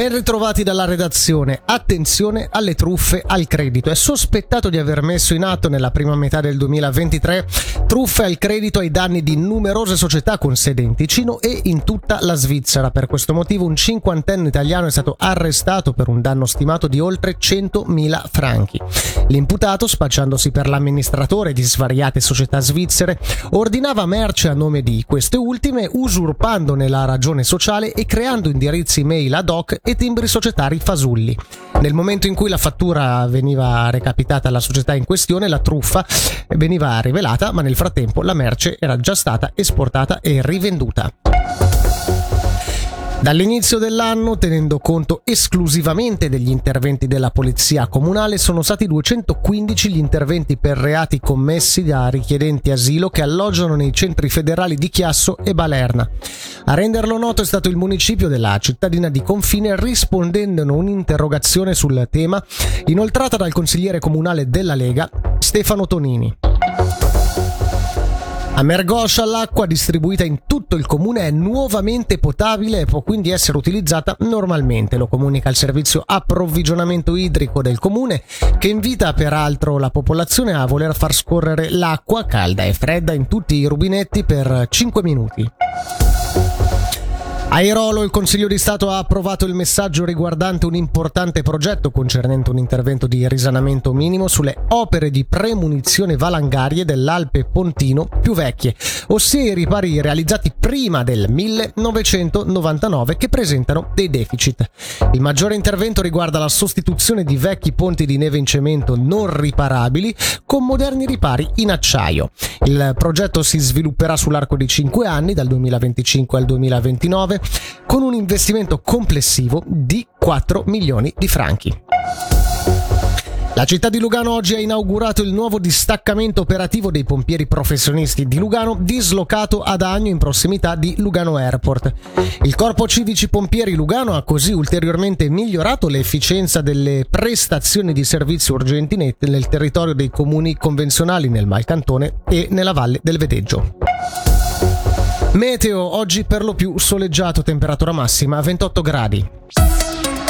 Ben ritrovati dalla redazione. Attenzione alle truffe al credito. È sospettato di aver messo in atto nella prima metà del 2023 truffe al credito ai danni di numerose società con sede in Ticino e in tutta la Svizzera. Per questo motivo un cinquantenne italiano è stato arrestato per un danno stimato di oltre 100.000 franchi. L'imputato, spacciandosi per l'amministratore di svariate società svizzere, ordinava merce a nome di queste ultime, usurpandone la ragione sociale e creando indirizzi mail ad hoc e timbri societari fasulli. Nel momento in cui la fattura veniva recapitata alla società in questione, la truffa veniva rivelata, ma nel frattempo la merce era già stata esportata e rivenduta. Dall'inizio dell'anno, tenendo conto esclusivamente degli interventi della Polizia Comunale, sono stati 215 gli interventi per reati commessi da richiedenti asilo che alloggiano nei centri federali di Chiasso e Balerna. A renderlo noto è stato il municipio della cittadina di Confine rispondendo a un'interrogazione sul tema inoltrata dal consigliere comunale della Lega Stefano Tonini. A Mergoscia l'acqua distribuita in tutto il comune è nuovamente potabile e può quindi essere utilizzata normalmente, lo comunica il servizio approvvigionamento idrico del comune che invita peraltro la popolazione a voler far scorrere l'acqua calda e fredda in tutti i rubinetti per 5 minuti. Bye. Airolo il Consiglio di Stato ha approvato il messaggio riguardante un importante progetto concernente un intervento di risanamento minimo sulle opere di premunizione valangarie dell'Alpe Pontino più vecchie, ossia i ripari realizzati prima del 1999 che presentano dei deficit. Il maggiore intervento riguarda la sostituzione di vecchi ponti di neve in cemento non riparabili con moderni ripari in acciaio. Il progetto si svilupperà sull'arco di 5 anni, dal 2025 al 2029, con un investimento complessivo di 4 milioni di franchi. La città di Lugano oggi ha inaugurato il nuovo distaccamento operativo dei pompieri professionisti di Lugano, dislocato ad Agno in prossimità di Lugano Airport. Il Corpo Civici Pompieri Lugano ha così ulteriormente migliorato l'efficienza delle prestazioni di servizi urgenti nel territorio dei comuni convenzionali nel Malcantone e nella Valle del Vedeggio. Meteo oggi per lo più soleggiato, temperatura massima 28 gradi.